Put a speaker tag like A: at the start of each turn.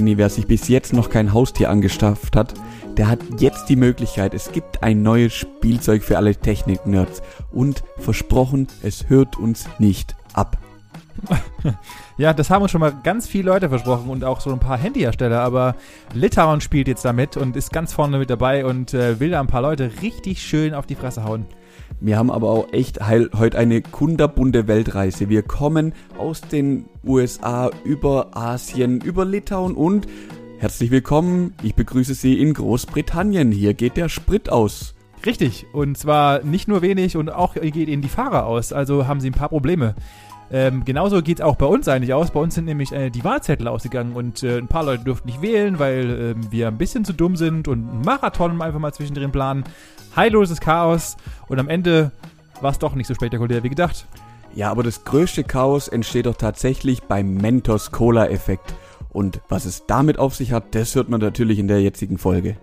A: Benny, wer sich bis jetzt noch kein Haustier angeschafft hat, der hat jetzt die Möglichkeit. Es gibt ein neues Spielzeug für alle Technik-Nerds. Und versprochen, es hört uns nicht ab.
B: Ja, das haben uns schon mal ganz viele Leute versprochen und auch so ein paar Handyhersteller, aber Litauen spielt jetzt damit und ist ganz vorne mit dabei und äh, will da ein paar Leute richtig schön auf die Fresse hauen.
A: Wir haben aber auch echt heute eine kunderbunte Weltreise. Wir kommen aus den USA über Asien, über Litauen und herzlich willkommen. Ich begrüße Sie in Großbritannien. Hier geht der Sprit aus.
B: Richtig, und zwar nicht nur wenig und auch geht Ihnen die Fahrer aus, also haben Sie ein paar Probleme. Ähm, genauso geht es auch bei uns eigentlich aus. Bei uns sind nämlich äh, die Wahlzettel ausgegangen und äh, ein paar Leute durften nicht wählen, weil äh, wir ein bisschen zu dumm sind und einen Marathon einfach mal zwischendrin planen. Heilloses Chaos und am Ende war es doch nicht so spektakulär wie gedacht.
A: Ja, aber das größte Chaos entsteht doch tatsächlich beim Mentos Cola Effekt. Und was es damit auf sich hat, das hört man natürlich in der jetzigen Folge.